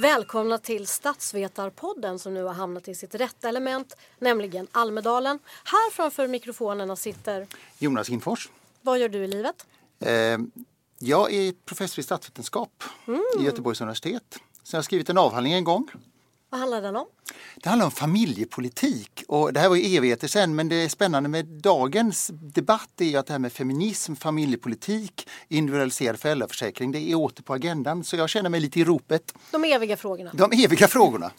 Välkomna till Statsvetarpodden som nu har hamnat i sitt rätta element, nämligen Almedalen. Här framför mikrofonerna sitter... Jonas Hinfors. Vad gör du i livet? Eh, jag är professor i statsvetenskap Mm. i Göteborgs universitet. Så jag har skrivit en avhandling en gång. Vad handlar den om? Det handlar om familjepolitik och det här var ju evigheter sedan men det är spännande med dagens debatt är ju att det här med feminism, familjepolitik, individualiserad föräldraförsäkring det är åter på agendan så jag känner mig lite i ropet. De eviga frågorna. De eviga frågorna.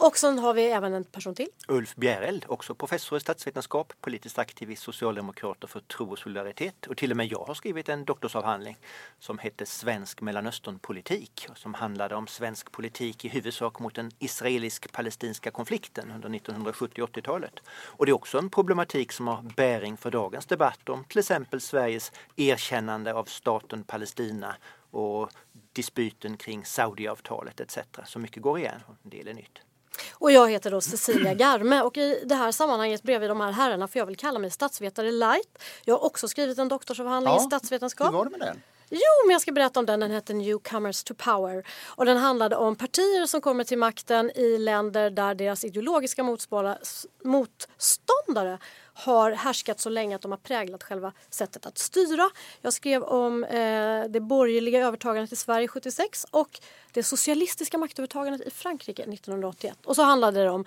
Och sen har vi även en person till. Ulf Bjäreld, också professor i statsvetenskap, politiskt aktiv i Socialdemokrater för tro och solidaritet. Och till och med jag har skrivit en doktorsavhandling som hette Svensk Mellanösternpolitik och som handlade om svensk politik i huvudsak mot den israelisk-palestinska konflikten under 1970 och 80-talet. Och det är också en problematik som har bäring för dagens debatt om till exempel Sveriges erkännande av staten Palestina och dispyten kring Saudiavtalet etc. Så mycket går igen och en del är nytt. Och jag heter då Cecilia Garme och i det här sammanhanget bredvid de här herrarna för jag vill kalla mig statsvetare light. Jag har också skrivit en doktorsavhandling i statsvetenskap. Hur var det med den? Jo, men jag ska berätta om den. Den hette Newcomers to Power. Och den handlade om partier som kommer till makten i länder där deras ideologiska motståndare har härskat så länge att de har präglat själva sättet att styra. Jag skrev om eh, det borgerliga övertagandet i Sverige 76 och det socialistiska maktövertagandet i Frankrike 1981. Och så handlade det om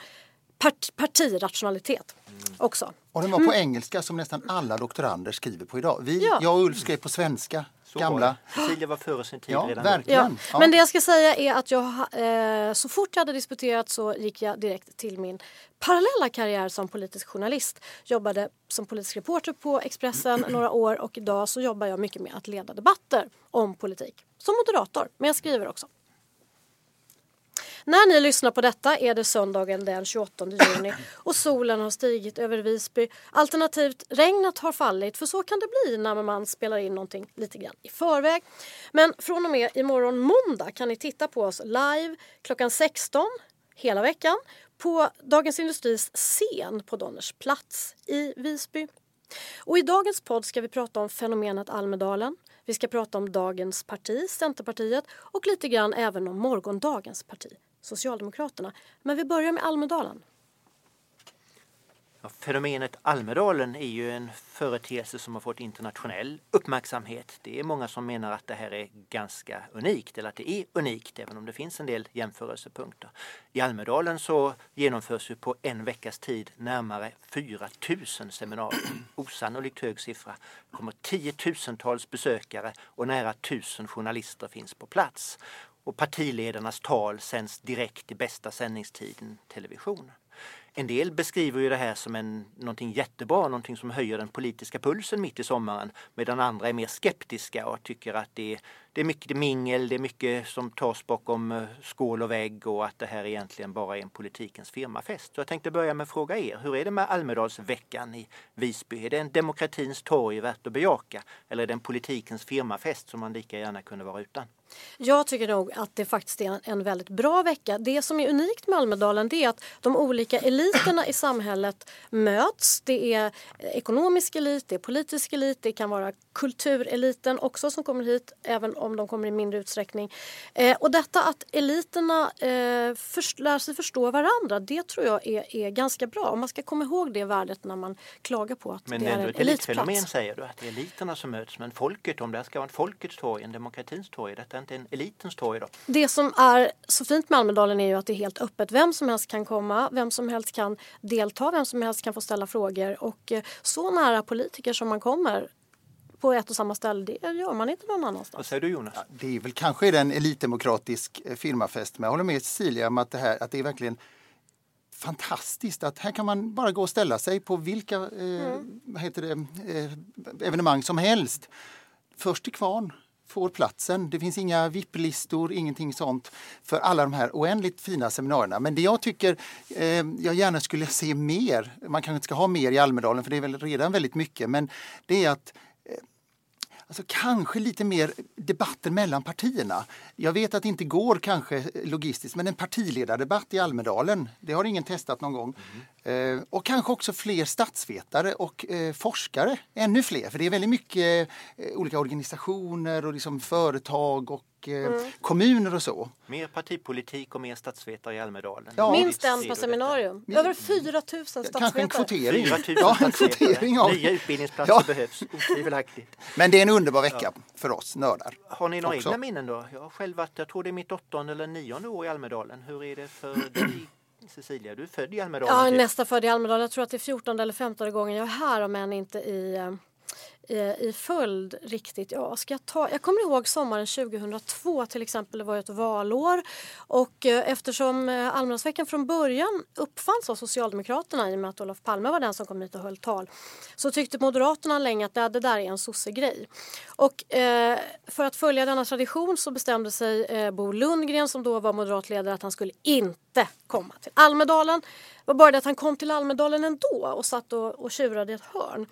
part- partirationalitet också. Och den var på engelska som nästan alla doktorander skriver på idag. Vi, Ja. Jag och Ulf skrev på svenska. Så var gamla. Cecilia var före sin tid Ja, redan verkligen. Ja. Men det jag ska säga är att jag, eh, så fort jag hade disputerat så gick jag direkt till min parallella karriär som politisk journalist. Jobbade som politisk reporter på Expressen några år och idag så jobbar jag mycket med att leda debatter om politik. Som moderator, men jag skriver också. När ni lyssnar på detta är det söndagen den 28 juni och solen har stigit över Visby. Alternativt regnet har fallit, för så kan det bli när man spelar in någonting lite grann i förväg. Men från och med imorgon måndag kan ni titta på oss live klockan 16 hela veckan på Dagens Industris scen på Donners plats i Visby. Och i dagens podd ska vi prata om fenomenet Almedalen. Vi ska prata om dagens parti, Centerpartiet och lite grann även om morgondagens parti, Socialdemokraterna. Men vi börjar med Almedalen. Ja, fenomenet Almedalen är ju en företeelse som har fått internationell uppmärksamhet. Det är många som menar att det här är ganska unikt eller att det är unikt även om det finns en del jämförelsepunkter. I Almedalen så genomförs ju på en veckas tid närmare 4 000 seminarier. Osannolikt hög siffra. Det kommer tiotusentals besökare och nära 1000 journalister finns på plats. Och partiledarnas tal sänds direkt i bästa sändningstiden television. En del beskriver ju det här som en, någonting jättebra, någonting som höjer den politiska pulsen mitt i sommaren. Medan andra är mer skeptiska och tycker att det är, det är mycket mingel, det är mycket som tas bakom eh, skål och vägg och att det här egentligen bara är en politikens firmafest. Så jag tänkte börja med att fråga er, hur är det med Almedalsveckan i Visby? Är det en demokratins torg värt att bejaka? Eller är det en politikens firmafest som man lika gärna kunde vara utan? Jag tycker nog att det faktiskt är en, väldigt bra vecka. Det som är unikt med Almedalen det är att de olika eliterna i samhället möts. Det är ekonomisk elit, det är politisk elit, det kan vara kultureliten också som kommer hit även om de kommer i mindre utsträckning. Eh, och detta att eliterna eh, lär sig förstå varandra det tror jag är, är ganska bra. Och man ska komma ihåg det värdet när man klagar på att Men det är ändå en ett elitfenomen elitplats. säger du, att det är eliterna som möts. Men folket, om det här ska vara ett folkets torg, en demokratins torg, detta inte en elitens torg då? Det som är så fint med Almedalen är ju att det är helt öppet. Vem som helst kan komma, vem som helst kan delta, vem som helst kan få ställa frågor och eh, så nära politiker som man kommer på ett och samma ställe, det gör man inte någon annanstans. Vad säger du Jonas? Det är väl kanske en elitdemokratisk eh, firmafest, men jag håller med Cecilia om att det, här, att det är verkligen fantastiskt att här kan man bara gå och ställa sig på vilka eh, mm. vad heter det, eh, evenemang som helst. Först till kvarn får platsen. Det finns inga VIP-listor, ingenting sånt för alla de här oändligt fina seminarierna. Men det jag tycker eh, jag gärna skulle se mer, man kanske inte ska ha mer i Almedalen för det är väl redan väldigt mycket, men det är att eh, Alltså kanske lite mer debatter mellan partierna. Jag vet att det inte går kanske logistiskt, men en partiledardebatt i Almedalen, det har ingen testat någon gång. Mm. Eh, och kanske också fler statsvetare och eh, forskare, ännu fler, för det är väldigt mycket eh, olika organisationer och liksom företag och eh, mm. kommuner och så. Mer partipolitik och mer statsvetare i Almedalen. Ja. Minst en på seminarium. Över 4 000 statsvetare. Kanske en kvotering. 4 000 ja, en kvotering av... Nya utbildningsplatser ja. behövs otvivelaktigt. Men det är en underbar vecka ja. för oss nördar. Har ni några också. egna minnen då? Jag har själv varit, jag tror det är mitt åttonde eller nionde år i Almedalen. Hur är det för dig? Cecilia, du är född i Almedalen. Ja, typ. nästa född i Almedalen. Jag tror att det är 14 eller 15 gången jag är här om än inte i eh, Eh, i följd riktigt. Ja, ska jag, ta, jag kommer ihåg sommaren 2002 till exempel, det var ett valår och eh, eftersom eh, Almedalsveckan från början uppfanns av Socialdemokraterna i och med att Olof Palme var den som kom hit och höll tal så tyckte Moderaterna länge att det, det där är en sossegrej. Och eh, för att följa denna tradition så bestämde sig eh, Bo Lundgren som då var moderatledare att han skulle inte komma till Almedalen. Det var bara det att han kom till Almedalen ändå och satt och, och tjurade i ett hörn.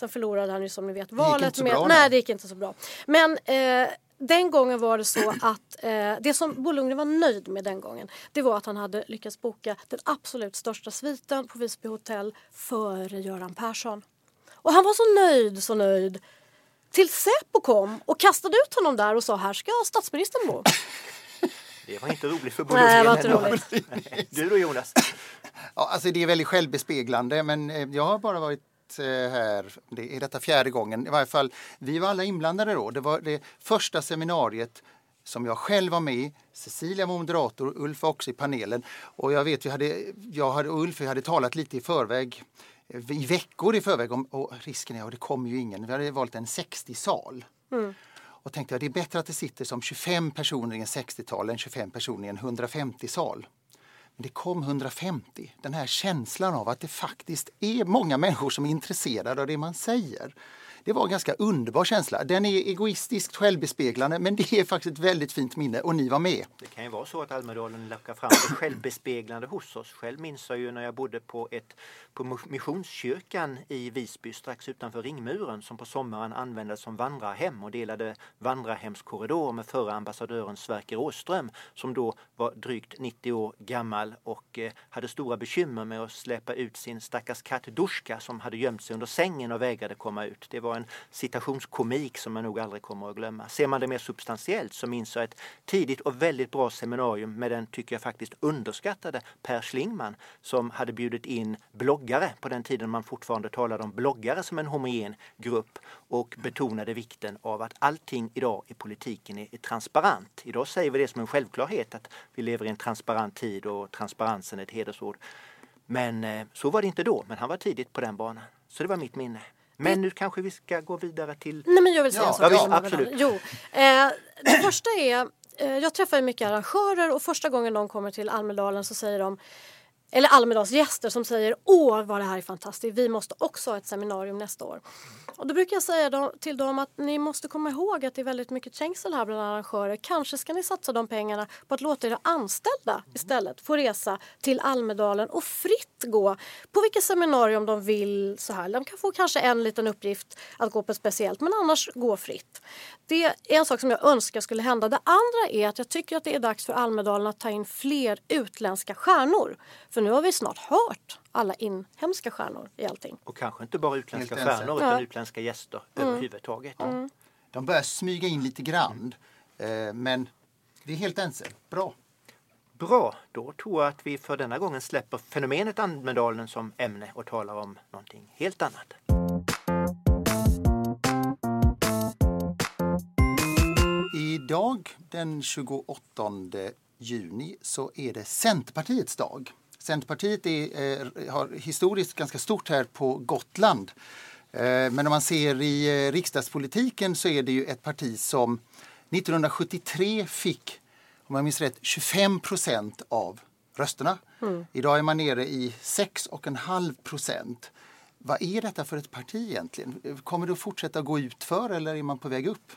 Sen förlorade han ju som ni vet valet. Det med, bra, nej, det gick inte så bra. Men eh, den gången var det så att eh, det som Bo Lundgren var nöjd med den gången det var att han hade lyckats boka den absolut största sviten på Visby hotell före Göran Persson. Och han var så nöjd, så nöjd. Till Säpo kom och kastade ut honom där och sa här ska statsministern bo. Det var inte roligt för Bo Lundgren. Nej, det var inte roligt. Du då Jonas? Ja, alltså det är väldigt självbespeglande men eh, jag har bara varit Eh, här, det är detta fjärde gången, i varje fall vi var alla inblandade då. Det var det första seminariet som jag själv var med Cecilia var moderator, Ulf var också i panelen. Och jag vet, vi hade, jag hade, och Ulf vi hade talat lite i förväg, eh, i veckor i förväg om och risken är att det kommer ju ingen. Vi hade valt en 60-sal. Mm. Och tänkte jag det är bättre att det sitter som 25 personer i en 60-tal än 25 personer i en 150-sal det kom 150. Den här känslan av att det faktiskt är många människor som är intresserade av det man säger. Det var en ganska underbar känsla. Den är egoistiskt självbespeglande men det är faktiskt ett väldigt fint minne och ni var med. Det kan ju vara så att Almedalen lockar fram det självbespeglande hos oss. Själv minns jag ju när jag bodde på, ett, på Missionskyrkan i Visby strax utanför ringmuren som på sommaren användes som vandrarhem och delade vandrarhemskorridor med förra ambassadören Sverker Åström som då var drygt 90 år gammal och eh, hade stora bekymmer med att släppa ut sin stackars katt Duska som hade gömt sig under sängen och vägrade komma ut. Det var en citationskomik som man nog aldrig kommer att glömma. Ser man det mer substantiellt så minns jag ett tidigt och väldigt bra seminarium med den, tycker jag faktiskt, underskattade Per Schlingman som hade bjudit in bloggare på den tiden man fortfarande talade om bloggare som en homogen grupp och betonade vikten av att allting idag i politiken är, är transparent. Idag säger vi det som en självklarhet att vi lever i en transparent tid och transparensen är ett hedersord. Men eh, så var det inte då, men han var tidigt på den banan. Så det var mitt minne. Men nu kanske vi ska gå vidare till... Nej men jag vill säga ja, så. Ja, visst, absolut. Jo, eh, det första är, eh, jag träffar mycket arrangörer och första gången de kommer till Almedalen så säger de eller Almedals gäster som säger åh vad det här är fantastiskt, vi måste också ha ett seminarium nästa år. Och då brukar jag säga till dem att ni måste komma ihåg att det är väldigt mycket trängsel här bland arrangörer. Kanske ska ni satsa de pengarna på att låta era anställda istället få resa till Almedalen och fritt gå på vilket seminarium de vill. Så här. De kan få kanske en liten uppgift att gå på speciellt men annars gå fritt. Det är en sak som jag önskar skulle hända. Det andra är att jag tycker att det är dags för Almedalen att ta in fler utländska stjärnor. För nu har vi snart hört alla inhemska stjärnor i allting. Och kanske inte bara utländska stjärnor utan ja. utländska gäster mm. överhuvudtaget. Mm. De börjar smyga in lite grann. Eh, men vi är helt ense. Bra. Bra, då tror jag att vi för denna gången släpper fenomenet Almedalen som ämne och talar om någonting helt annat. idag den 28 juni så är det Centerpartiets dag. Centerpartiet är, eh, har historiskt ganska stort här på Gotland. Eh, men om man ser i eh, riksdagspolitiken så är det ju ett parti som 1973 fick, om jag minns rätt, 25 procent av rösterna. Mm. Idag är man nere i 6,5 procent. Vad är detta för ett parti egentligen? Kommer det att fortsätta gå ut för eller är man på väg upp?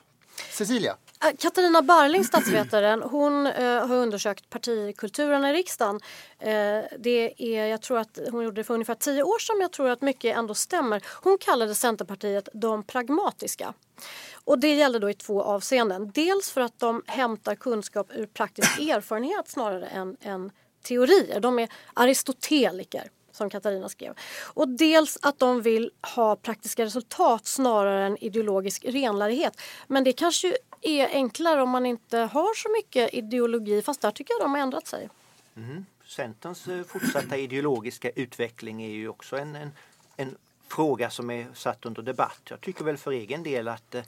Cecilia? Eh, Katarina Barling, statsvetaren, hon eh, har undersökt partikulturen i riksdagen. Eh, det är, jag tror att hon gjorde det för ungefär tio år sedan, men jag tror att mycket ändå stämmer. Hon kallade Centerpartiet de pragmatiska. Och det gäller då i två avseenden. Dels för att de hämtar kunskap ur praktisk erfarenhet snarare än, än teorier. De är aristoteliker som Katarina skrev. Och dels att de vill ha praktiska resultat snarare än ideologisk renlärighet. Men det kanske är enklare om man inte har så mycket ideologi fast där tycker jag de har ändrat sig. Mm. Centerns eh, fortsatta ideologiska utveckling är ju också en, en, en fråga som är satt under debatt. Jag tycker väl för egen del att eh,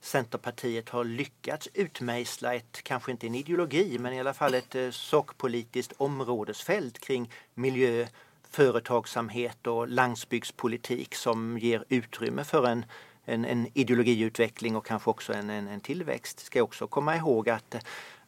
Centerpartiet har lyckats utmejsla ett, kanske inte en ideologi, men i alla fall ett eh, sakpolitiskt områdesfält kring miljö, företagsamhet och landsbygdspolitik som ger utrymme för en, en, en ideologiutveckling och kanske också en, en, en tillväxt. Ska också komma ihåg att eh,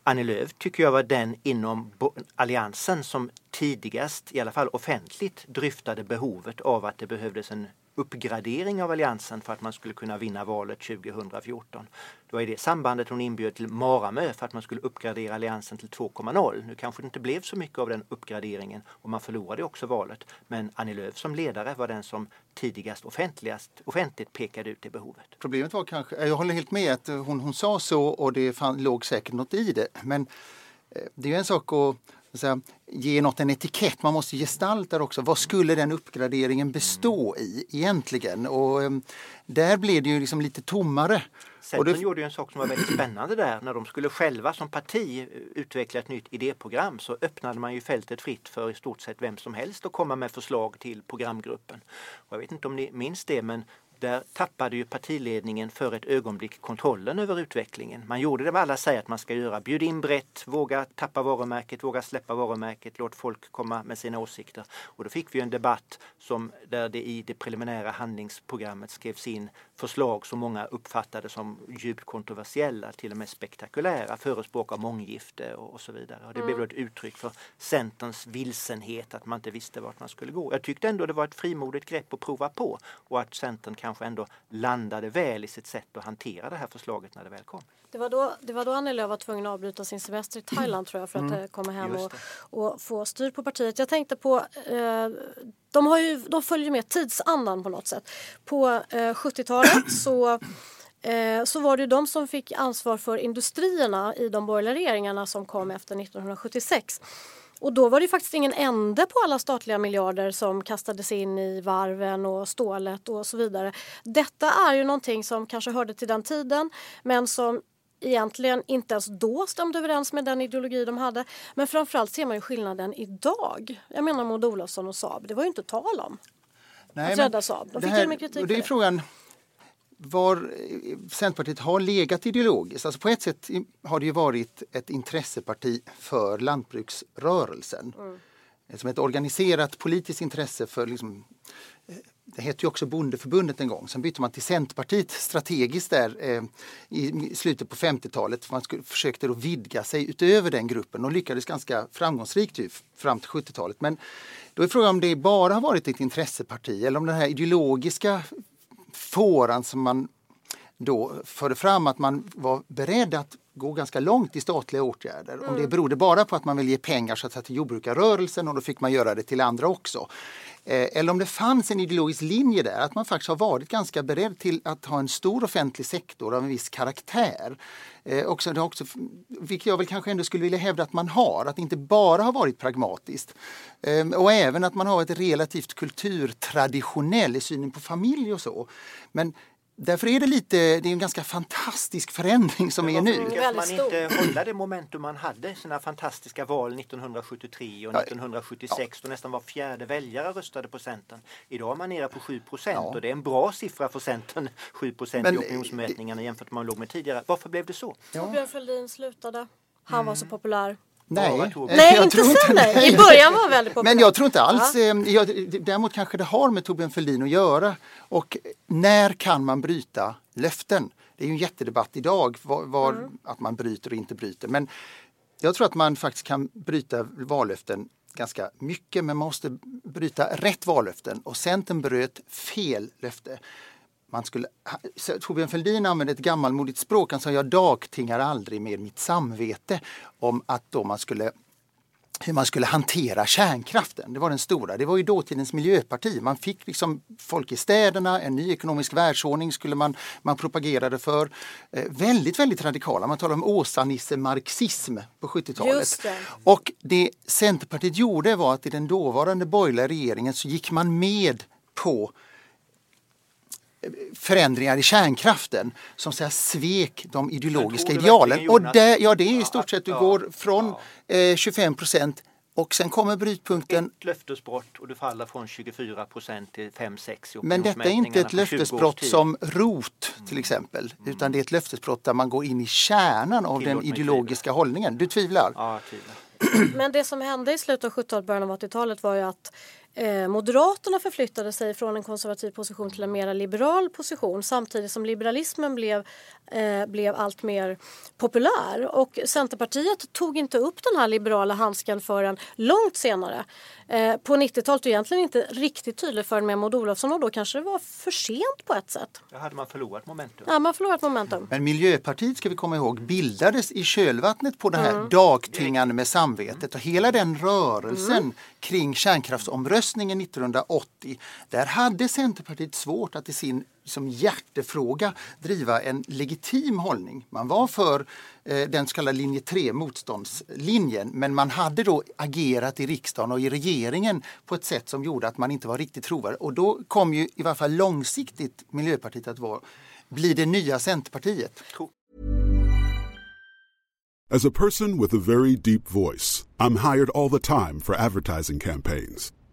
Annie Lööf tycker jag var den inom Alliansen som tidigast, i alla fall offentligt, dryftade behovet av att det behövdes en uppgradering av alliansen för att man skulle kunna vinna valet 2014. Det var i det sambandet hon inbjöd till Maramö för att man skulle uppgradera alliansen till 2.0. Nu kanske det inte blev så mycket av den uppgraderingen och man förlorade också valet. Men Annie Lööf som ledare var den som tidigast offentligast, offentligt pekade ut det behovet. Problemet var kanske, jag håller helt med att hon, hon sa så och det fann, låg säkert något i det. Men eh, det är en sak att säga, ge något en etikett. Man måste gestalta det också. Vad skulle den uppgraderingen bestå i egentligen? Och um, där blev det ju liksom lite tommare. Centern det... gjorde ju en sak som var väldigt spännande där. När de skulle själva som parti utveckla ett nytt idéprogram så öppnade man ju fältet fritt för i stort sett vem som helst att komma med förslag till programgruppen. Och jag vet inte om ni minns det men där tappade ju partiledningen för ett ögonblick kontrollen över utvecklingen. Man gjorde det vad alla säger att man ska göra. Bjud in brett, våga tappa varumärket, våga släppa varumärket, låt folk komma med sina åsikter. Och då fick vi en debatt som, där det i det preliminära handlingsprogrammet skrevs in förslag som många uppfattade som djupt kontroversiella, till och med spektakulära, förespråkar månggifte och, och så vidare. Och det mm. blev ett uttryck för Centerns vilsenhet, att man inte visste vart man skulle gå. Jag tyckte ändå det var ett frimodigt grepp att prova på och att Centern kanske ändå landade väl i sitt sätt att hantera det här förslaget när det väl kom. Det var då, det var då Annie Lööf var tvungen att avbryta sin semester i Thailand tror jag för att mm. Eh, komma hem och, och, få styr på partiet. Jag tänkte på eh, de, har ju, de följer med tidsandan på något sätt. På eh, 70-talet så eh, så var det de som fick ansvar för industrierna i de borgerliga regeringarna som kom efter 1976. Och då var det faktiskt ingen ände på alla statliga miljarder som kastades in i varven och stålet och så vidare. Detta är ju någonting som kanske hörde till den tiden men som egentligen inte ens då stämde överens med den ideologi de hade. Men framförallt ser man ju skillnaden idag. Jag menar Maud Olofsson och Saab, det var ju inte tal om Nej, att rädda Saab. De fick här, med kritik det är frågan var Centerpartiet har legat ideologiskt. Alltså på ett sätt har det ju varit ett intresseparti för lantbruksrörelsen. Mm. Som ett organiserat politiskt intresse för liksom, det hette ju också Bondeförbundet en gång. Sen bytte man till Centerpartiet strategiskt där eh, i slutet på 50-talet. Man skulle, försökte då vidga sig utöver den gruppen och lyckades ganska framgångsrikt ju, fram till 70-talet. Men då är frågan om det bara har varit ett intresseparti eller om den här ideologiska fåran som man då förde fram att man var beredd att gå ganska långt i statliga åtgärder. Mm. Om det mm. berodde bara på att man vill ge pengar så att till jordbrukarrörelsen och då fick man göra det till andra också. Eh, eller om det fanns en ideologisk linje där, att man faktiskt har varit ganska beredd till att ha en stor offentlig sektor av en viss karaktär. Eh, också, också, vilket jag väl kanske ändå skulle vilja hävda att man har, att det inte bara har varit pragmatiskt. Eh, och även att man har ett relativt kulturtraditionell i synen på familj och så. Men därför är det lite, det är en ganska fantastisk förändring som är nu. Varför lyckas man inte hålla det momentum man hade sina fantastiska val 1973 och 1976 då nästan var fjärde väljare röstade på Centern. Idag är man nere på 7 procent ja. och det är en bra siffra för Centern, 7 procent i opinionsmätningarna jämfört med man låg med tidigare. Varför blev det så? Ja. Torbjörn Fälldin slutade. Han mm. var så populär. Nej, nej jag inte tror sen inte, I början var väldigt populär. Men jag tror inte alls, ja. Eh, jag, däremot kanske det har med Torbjörn Fälldin att göra. Och när kan man bryta löften? Det är ju en jättedebatt idag, var, var mm. att man bryter och inte bryter. Men jag tror att man faktiskt kan bryta vallöften ganska mycket, men man måste bryta rätt vallöften. Och Centern bröt fel löfte man skulle, Torbjörn Fälldin använde ett gammalmodigt språk. Han sa jag dagtingar aldrig med mitt samvete om att då man skulle hur man skulle hantera kärnkraften. Det var den stora. Det var ju dåtidens miljöparti. Man fick liksom folk i städerna, en ny ekonomisk världsordning skulle man, man propagerade för. Eh, väldigt, väldigt radikala. Man talar om Åsa-Nisse-marxism på 70-talet. Och det Centerpartiet gjorde var att i den dåvarande borgerliga regeringen så gick man med på förändringar i kärnkraften som så svek de ideologiska idealen. Och det, ja, det är i stort sett, du går från eh, 25 procent och sen kommer brytpunkten. Ett löftesbrott och du faller från 24 procent till 5-6 Men detta är inte ett löftesbrott som ROT till exempel. Mm. Utan det är ett löftesbrott där man går in i kärnan av Tillåt den ideologiska tvivla. hållningen. Du tvivlar? Ja, tvivlar. Men det som hände i slutet av 70-talet, början av 80-talet var ju att Moderaterna förflyttade sig från en konservativ position till en mer liberal position samtidigt som liberalismen blev, eh, blev allt mer populär. Och Centerpartiet tog inte upp den här liberala handsken förrän långt senare. Eh, på 90-talet och egentligen inte riktigt tydligt förrän med Maud Olofsson och då kanske det var för sent på ett sätt. Då hade man förlorat momentum. Ja, man förlorat momentum. Men Miljöpartiet ska vi komma ihåg bildades i kölvattnet på det här mm. dagtingande med samvetet och hela den rörelsen mm. kring kärnkraftsomröstningen 1980. Där hade Centerpartiet svårt att i sin som hjärtefråga driva en legitim hållning. Man var för eh, den så kallade linje 3, motståndslinjen, men man hade då agerat i riksdagen och i regeringen på ett sätt som gjorde att man inte var riktigt trovärdig. Och då kom ju i varje fall långsiktigt Miljöpartiet att vara, bli det nya Centerpartiet. As a person with a very deep voice, I'm hired all the time for advertising campaigns.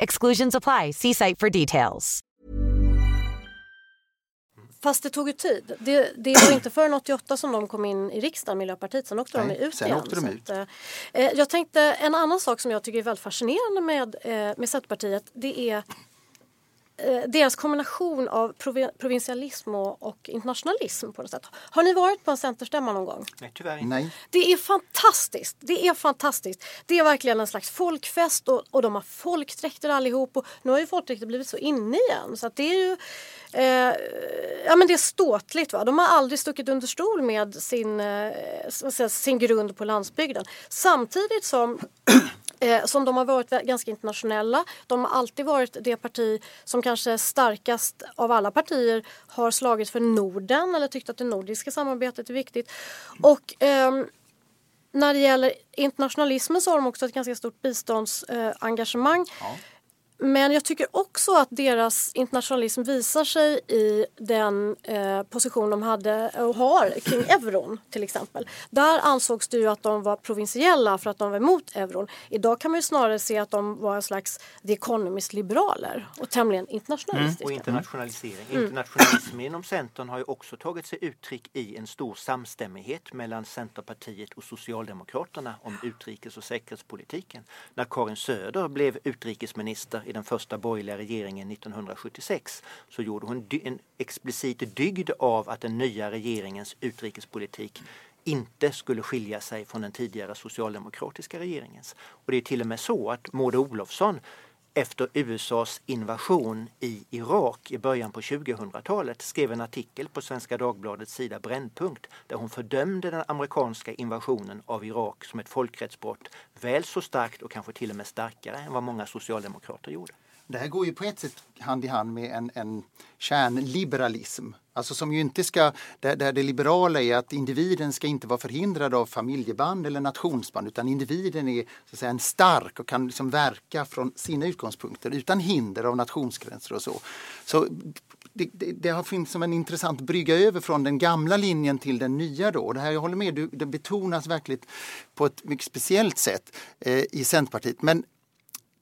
Exclusions apply. See site for details. Fast det tog ju tid. Det, det var inte förrän 88 som de kom in i riksdagen, Miljöpartiet. Sen åkte Nej, de ut sen igen. Åkte de ut. Att, eh, jag tänkte en annan sak som jag tycker är väldigt fascinerande med, eh, med Centerpartiet. Det är Eh, deras kombination av provinsialism och, och, internationalism på något sätt. Har ni varit på en centerstämma någon gång? Nej, tyvärr inte. Nej. Det är fantastiskt. Det är fantastiskt. Det är verkligen en slags folkfest och, och de har folkdräkter allihop. Och nu har ju folkdräkter blivit så inne igen så att det är ju eh, ja, men det är ståtligt. Va? De har aldrig stuckit under stol med sin, eh, sin grund på landsbygden. Samtidigt som Eh, som de har varit ganska internationella. De har alltid varit det parti som kanske starkast av alla partier har slagit för Norden eller tyckt att det nordiska samarbetet är viktigt. Och, eh, när det gäller internationalismen så har de också ett ganska stort biståndsengagemang. Ja. Men jag tycker också att deras internationalism visar sig i den eh, position de hade och har kring euron till exempel. Där ansågs det ju att de var provinsiella för att de var emot euron. Idag kan man ju snarare se att de var en slags The Economist-liberaler och tämligen internationalistiska. Mm. Och internationalisering. Mm. Internationalism inom Centern har ju också tagit sig uttryck i en stor samstämmighet mellan Centerpartiet och Socialdemokraterna om utrikes och säkerhetspolitiken. När Karin Söder blev utrikesminister i den första borgerliga regeringen 1976 så gjorde hon en explicit dygd av att den nya regeringens utrikespolitik inte skulle skilja sig från den tidigare socialdemokratiska regeringens. Och det är till och med så att Maud Olofsson efter USAs invasion i Irak i början på 2000-talet skrev en artikel på Svenska Dagbladets sida Brännpunkt där hon fördömde den amerikanska invasionen av Irak som ett folkrättsbrott väl så starkt och kanske till och med starkare än vad många socialdemokrater gjorde. Det här går ju på ett sätt hand i hand med en, en kärnliberalism. Alltså som ju inte ska, där, där det liberala är att individen ska inte vara förhindrad av familjeband eller nationsband utan individen är så att säga, en stark och kan liksom verka från sina utgångspunkter utan hinder av nationsgränser och så. Så det, det, det har funnits som en intressant brygga över från den gamla linjen till den nya. Då. Det här, jag håller med, det betonas verkligen på ett mycket speciellt sätt eh, i Centerpartiet. Men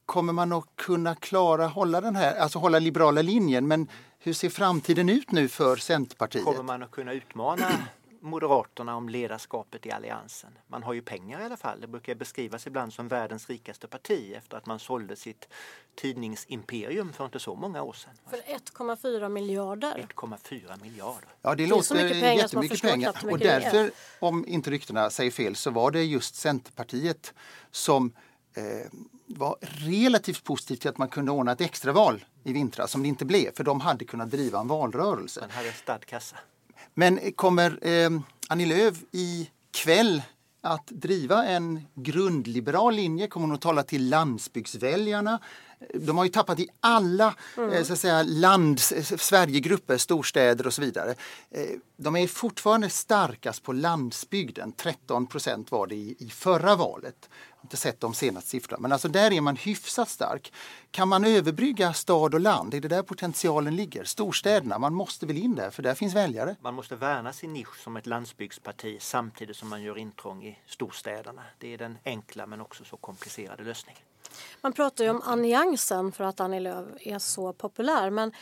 kommer man att kunna klara hålla den här, alltså hålla liberala linjen? Men hur ser framtiden ut nu för Centerpartiet? Kommer man att kunna utmana Moderaterna om ledarskapet i Alliansen? Man har ju pengar i alla fall. Det brukar beskrivas ibland som världens rikaste parti efter att man sålde sitt tidningsimperium för inte så många år sedan. För 1,4 miljarder. 1,4 miljarder. Ja, det, det låter mycket pengar jättemycket pengar. Och därför, om inte ryktena säger fel, så var det just Centerpartiet som var relativt positivt till att man kunde ordna ett extraval i vintras som det inte blev för de hade kunnat driva en valrörelse. Man hade stadkassa. Men kommer eh, Annie Lööf i kväll att driva en grundliberal linje? Kommer hon att tala till landsbygdsväljarna? De har ju tappat i alla mm. eh, så att säga, land, Sverigegrupper, storstäder och så vidare. Eh, de är fortfarande starkast på landsbygden. 13 procent var det i, i förra valet inte sett de senaste siffrorna, men alltså där är man hyfsat stark. Kan man överbrygga stad och land? Är det där potentialen ligger? Storstäderna, man måste väl in där för där finns väljare. Man måste värna sin nisch som ett landsbygdsparti samtidigt som man gör intrång i storstäderna. Det är den enkla men också så komplicerade lösningen. Man pratar ju om alliansen för att Annie Lööf är så populär men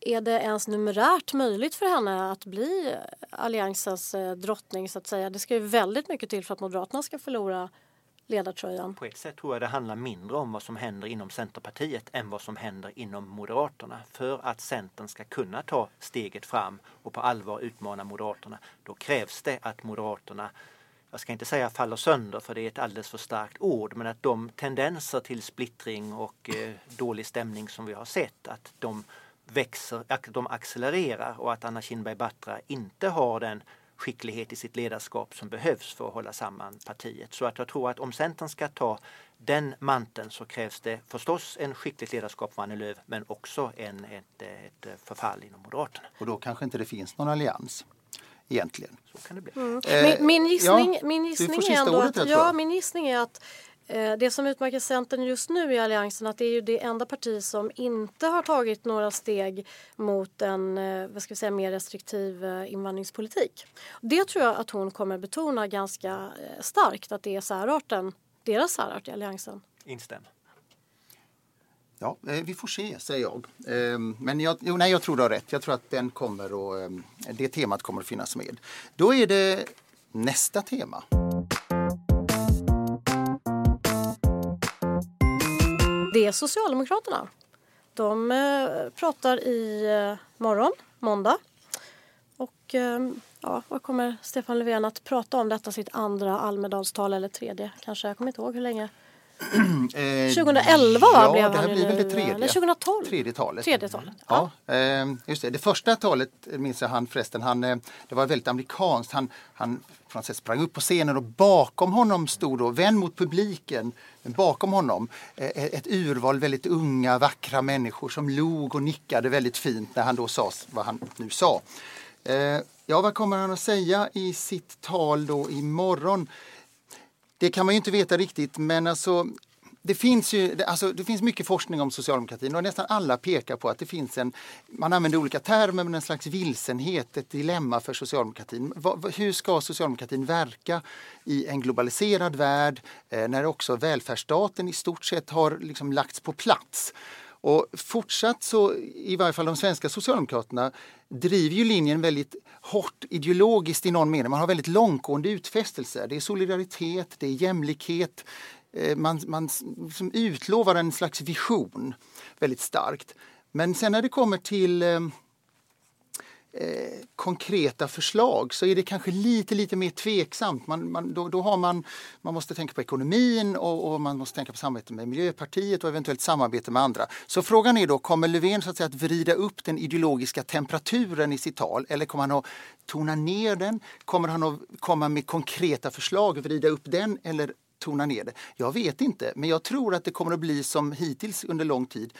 är det ens numerärt möjligt för henne att bli alliansens eh, drottning så att säga? Det ska ju väldigt mycket till för att Moderaterna ska förlora ledartröjan? På ett sätt tror jag det handlar mindre om vad som händer inom Centerpartiet än vad som händer inom Moderaterna. För att Centern ska kunna ta steget fram och på allvar utmana Moderaterna, då krävs det att Moderaterna jag ska inte säga faller sönder för det är ett alldeles för starkt ord, men att de tendenser till splittring och eh, dålig stämning som vi har sett, att de växer, att de accelererar och att Anna Kinberg Batra inte har den skicklighet i sitt ledarskap som behövs för att hålla samman partiet. Så att jag tror att om Centern ska ta den manteln så krävs det förstås en skickligt ledarskap från Annie Lööf men också en, ett, ett förfall inom Moderaterna. Och då kanske inte det finns någon allians egentligen. Så kan det bli. Mm. Min, min gissning, ja, min gissning är ändå att, ja, min gissning är att Eh, det som utmärker Centern just nu i Alliansen att det är ju det enda parti som inte har tagit några steg mot en eh, vad ska vi säga, mer restriktiv eh, invandringspolitik. Det tror jag att hon kommer betona ganska starkt att det är särarten, deras särart i Alliansen. Instämmer. Ja, eh, vi får se, säger jag. Ehm, men jag, jo, nej, jag tror du har rätt. Jag tror att den kommer och, ehm, det temat kommer att finnas med. Då är det nästa tema. Det är Socialdemokraterna. De eh, pratar i eh, morgon, måndag. Och ehm, ja, vad kommer Stefan Löfven att prata om detta sitt andra Almedalstal eller tredje kanske? Jag kommer inte ihåg hur länge. 2011 ja, blev det här blir väl det tredje. Nej, 2012. Tredje talet. Tredje talet. Ja. ja. just det. det första talet minns jag han förresten, han, det var väldigt amerikanskt. Han, han på något sätt sprang upp på scenen och bakom honom stod då, vänd mot publiken, men bakom honom ett urval väldigt unga vackra människor som log och nickade väldigt fint när han då sa vad han nu sa. Ja, vad kommer han att säga i sitt tal då imorgon? Det kan man ju inte veta riktigt men alltså det finns, ju, alltså, det finns mycket forskning om socialdemokratin och nästan alla pekar på att det finns en, man använder olika termer, men en slags vilsenhet, ett dilemma för socialdemokratin. hur ska socialdemokratin verka i en globaliserad värld eh, när också välfärdsstaten i stort sett har liksom lagts på plats? Och fortsatt så, i varje fall de svenska socialdemokraterna, driver ju linjen väldigt hårt ideologiskt i någon mening. Man har väldigt långtgående utfästelser. Det är solidaritet, det är jämlikhet, eh, man, man liksom utlovar en slags vision väldigt starkt. Men sen när det kommer till eh, eh, konkreta förslag så är det kanske lite, lite mer tveksamt. Man, man, då, då, har man, man måste tänka på ekonomin och, och, man måste tänka på samarbete med Miljöpartiet och eventuellt samarbete med andra. Så frågan är då, kommer Löfven så att, säga, att vrida upp den ideologiska temperaturen i sitt tal eller kommer han att tona ner den? Kommer han att komma med konkreta förslag, vrida upp den eller tona ner det? Jag vet inte, men jag tror att det kommer att bli som hittills under lång tid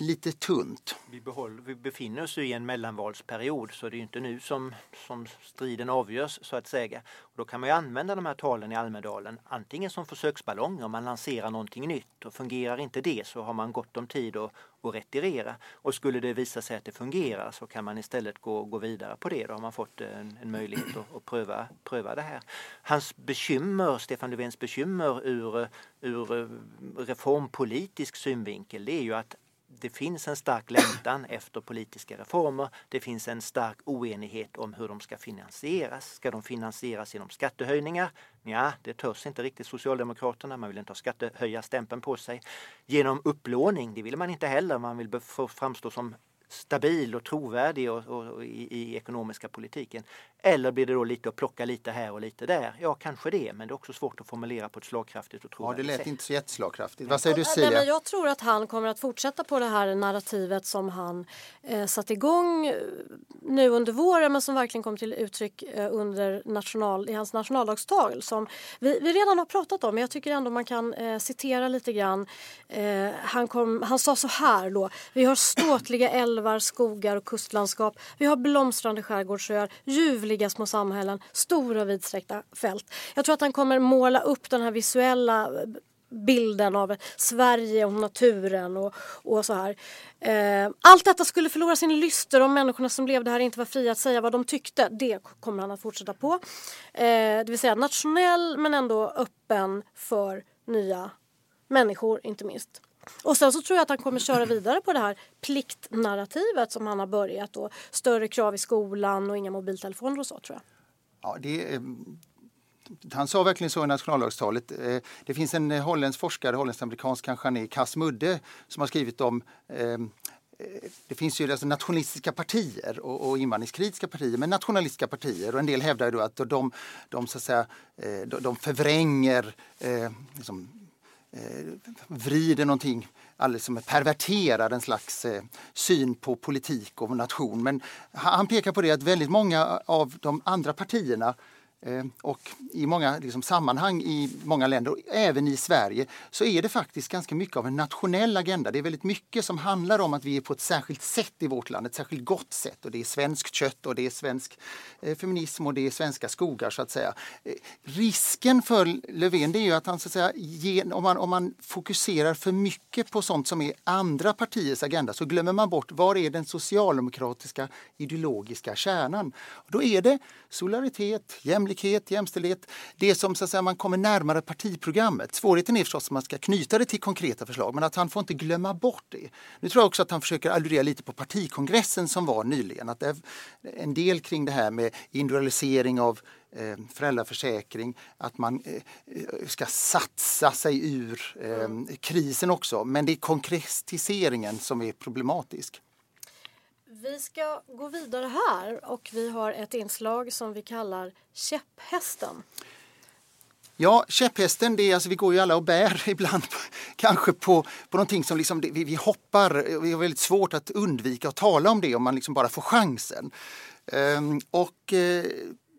lite tunt. Vi, behåller, vi befinner oss i en mellanvalsperiod så det är inte nu som, som striden avgörs så att säga. Och då kan man använda de här talen i Almedalen antingen som försöksballonger, man lanserar någonting nytt och fungerar inte det så har man gott om tid att, att retirera. Och skulle det visa sig att det fungerar så kan man istället gå, gå vidare på det. Då har man fått en, en möjlighet att, att, pröva, pröva det här. Hans bekymmer, Stefan Löfvens bekymmer ur, ur reformpolitisk synvinkel det är ju att det finns en stark längtan efter politiska reformer. Det finns en stark oenighet om hur de ska finansieras. Ska de finansieras genom skattehöjningar? Ja, det törs inte riktigt Socialdemokraterna. Man vill inte ha skattehöjarstämpeln på sig. Genom upplåning, det vill man inte heller. Man vill framstå som stabil och trovärdig och, och, och i, i, ekonomiska politiken? Eller blir det då lite att plocka lite här och lite där? Ja, kanske det, men det är också svårt att formulera på ett slagkraftigt och trovärdigt sätt. Ja, det lät sätt. inte så jätteslagkraftigt. Vad säger du Sia? jag tror att han kommer att fortsätta på det här narrativet som han eh, satte igång eh, nu under våren men som verkligen kom till uttryck eh, under national, i hans nationaldagstal som vi, vi, redan har pratat om men jag tycker ändå man kan eh, citera lite grann. Eh, han, kom, han sa så här då. Vi har ståtliga älvar, skogar och kustlandskap. Vi har blomstrande skärgårdsöar, ljuvliga små samhällen, stora vidsträckta fält. Jag tror att han kommer måla upp den här visuella eh, bilden av Sverige och naturen och, och så här. Eh, allt detta skulle förlora sin lyster om människorna som levde här inte var fria att säga vad de tyckte. Det kommer han att fortsätta på. Eh, det vill säga nationell men ändå öppen för nya människor inte minst. Och sen så tror jag att han kommer köra vidare på det här pliktnarrativet som han har börjat och större krav i skolan och inga mobiltelefoner och så tror jag. Ja, det, eh, han sa verkligen så i nationaldagstalet. Eh, det finns en eh, holländsk forskare, holländsk-amerikansk kanske han är, Cas Mudde, som har skrivit om ehm, eh, det finns ju alltså nationalistiska partier och, och invandringskritiska partier, men nationalistiska partier. Och en del hävdar ju då att de, de, så att säga, de, de förvränger, eh, liksom, Eh, vrider någonting alldeles som perverterar en slags eh, syn på politik och nation. Men han pekar på det att väldigt många av de andra partierna Eh, Eh, och i många liksom, sammanhang i många länder, även i Sverige, så är det faktiskt ganska mycket av en nationell agenda. Det är väldigt mycket som handlar om att vi är på ett särskilt sätt i vårt land, ett särskilt gott sätt. Och det är svenskt kött och det är svensk eh, feminism och det är svenska skogar så att säga. Eh, risken för Löfven det är ju att han så att säga, gen, om, man, om man fokuserar för mycket på sånt som är andra partiers agenda så glömmer man bort var är den socialdemokratiska ideologiska kärnan. Och då är det solidaritet, jämlikhet jämlikhet, jämställdhet. Det som så att säga, man kommer närmare partiprogrammet. Svårigheten är förstås att man ska knyta det till konkreta förslag men att han får inte glömma bort det. Nu tror jag också att han försöker alludera lite på partikongressen som var nyligen. Att en del kring det här med individualisering av eh, föräldraförsäkring, att man eh, ska satsa sig ur eh, krisen också. Men det är konkretiseringen som är problematisk. Vi ska gå vidare här och vi har ett inslag som vi kallar Käpphästen. Ja, käpphästen, det är alltså, vi går ju alla och bär ibland kanske på, på någonting som liksom, vi, vi hoppar, vi har väldigt svårt att undvika att tala om det om man liksom bara får chansen. Ehm, och eh,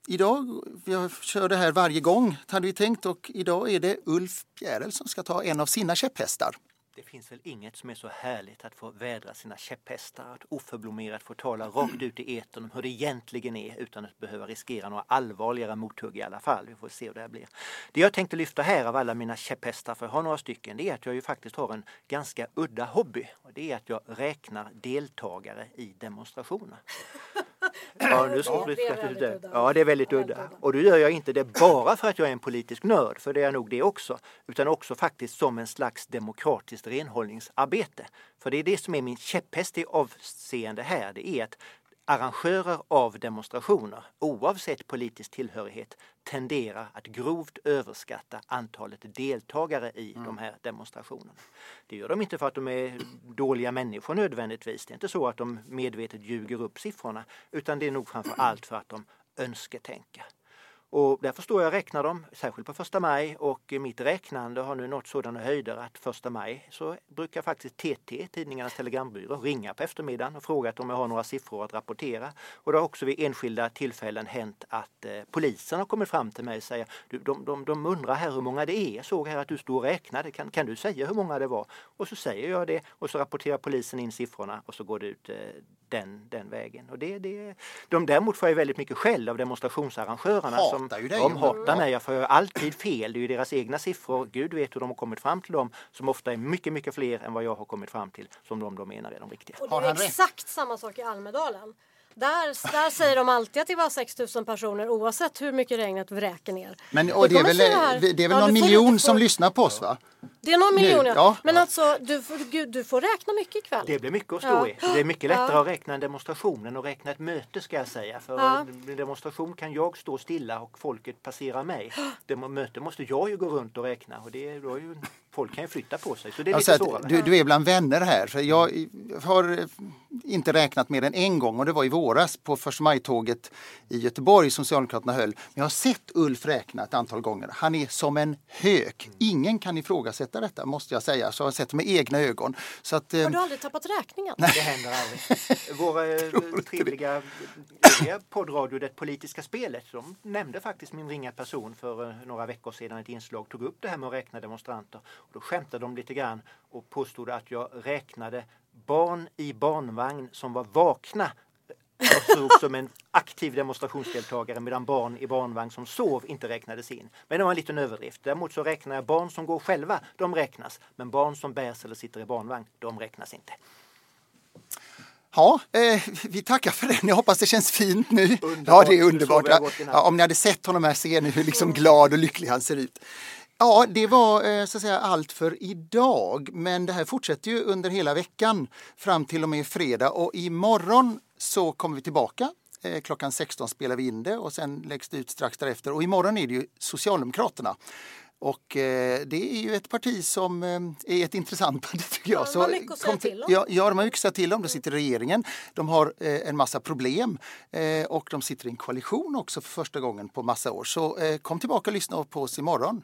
idag, vi kör det här varje gång hade vi tänkt och idag är det Ulf Bjärel som ska ta en av sina käpphästar. Det finns väl inget som är så härligt att få vädra sina käpphästar, att oförblommerat få tala rakt ut i etern om hur det egentligen är utan att behöva riskera några allvarligare mothugg i alla fall. Vi får se hur det här blir. Det jag tänkte lyfta här av alla mina käpphästar, för jag har några stycken, det är att jag ju faktiskt har en ganska udda hobby. Och det är att jag räknar deltagare i demonstrationer. Ja, nu Ja, det är väldigt udda. Ja, det är väldigt udda. Och då gör jag inte det bara för att jag är en politisk nörd, för det är nog det också, utan också faktiskt som en slags demokratiskt renhållningsarbete. För det är det som är min käpphäst i avseende här, det är att arrangörer av demonstrationer, oavsett politisk tillhörighet, tenderar att grovt överskatta antalet deltagare i de här demonstrationerna. Det gör de inte för att de är dåliga människor nödvändigtvis. Det är inte så att de medvetet ljuger upp siffrorna, utan det är nog framför allt för att de önsketänker. Och därför står jag och räknar dem, särskilt på första maj och mitt räknande har nu nått sådana höjder att första maj så brukar faktiskt TT, Tidningarnas Telegrambyrå, ringa på eftermiddagen och fråga om jag har några siffror att rapportera. Och det har också vid enskilda tillfällen hänt att eh, polisen har kommit fram till mig och säger du, de, de, de undrar här hur många det är. Jag såg här att du stod och räknade. Kan, kan du säga hur många det var? Och så säger jag det och så rapporterar polisen in siffrorna och så går det ut eh, den, den vägen. Och det, det, de däremot får jag väldigt mycket skäll av demonstrationsarrangörerna. som, Hatar ju dig. De hatar mig, jag får ju alltid fel. Det är ju deras egna siffror. Gud vet hur de har kommit fram till dem som ofta är mycket, mycket fler än vad jag har kommit fram till som de då menar är de riktiga. Och det Har är exakt samma sak i Almedalen. Där, där säger de alltid att det var 6 000 personer oavsett hur mycket regnet vräker ner. Men och det, är väl, här. det är väl Ja, någon miljon som lyssnar på oss va? Det är någon miljon ja. ja. Men alltså du, får- gud, du får räkna mycket ikväll. Det blir mycket att stå Ja. i. Det är mycket lättare Ja. att räkna en demonstration än att räkna ett möte ska jag säga. För Ja. en demonstration kan jag stå stilla och folket passera mig. Det möte måste jag ju gå runt och räkna och det, då är ju, folk kan ju flytta på sig. Så det är lite att svårare. du, du är bland vänner här. För jag har eh, inte räknat mer än en gång och det var i våras på första maj-tåget i Göteborg som Socialdemokraterna höll. Men jag har sett Ulf räkna ett antal gånger. Han är som en hök. Ingen kan ifrågasätta detta måste jag säga. Så jag har sett med egna ögon. Så att, eh, Har du aldrig tappat räkningen? Det händer aldrig. Våra eh, trevliga poddradio Det politiska spelet, de nämnde faktiskt min ringa person för eh, några veckor sedan ett inslag, tog upp det här med att räkna demonstranter. Och då skämtade de lite grann och påstod att jag räknade barn i barnvagn som var vakna såg som en aktiv demonstrationsdeltagare medan barn i barnvagn som sov inte räknades in. Men det var en liten överdrift. Däremot så räknar jag barn som går själva, de räknas. Men barn som bärs eller sitter i barnvagn, de räknas inte. Ja, eh, vi tackar för den. Jag hoppas det känns fint nu. Underbart. Ja, det är underbart. Ja, om ni hade sett honom här ser ni hur liksom glad och lycklig han ser ut. Ja, det var eh, så att säga allt för idag. Men det här fortsätter ju under hela veckan fram till och med fredag. Och imorgon så kommer vi tillbaka. Eh, Klockan 16 spelar vi in det och sen läggs det ut strax därefter. Och imorgon är det ju Socialdemokraterna. Och eh, det är ju ett parti som är ett intressant parti tycker jag. Ja, de har mycket att säga till om. Ja, ja, de har mycket att säga till om. De sitter i regeringen. De har en massa problem och de sitter i en koalition också för första gången på massa år. Så kom tillbaka och lyssna på oss imorgon.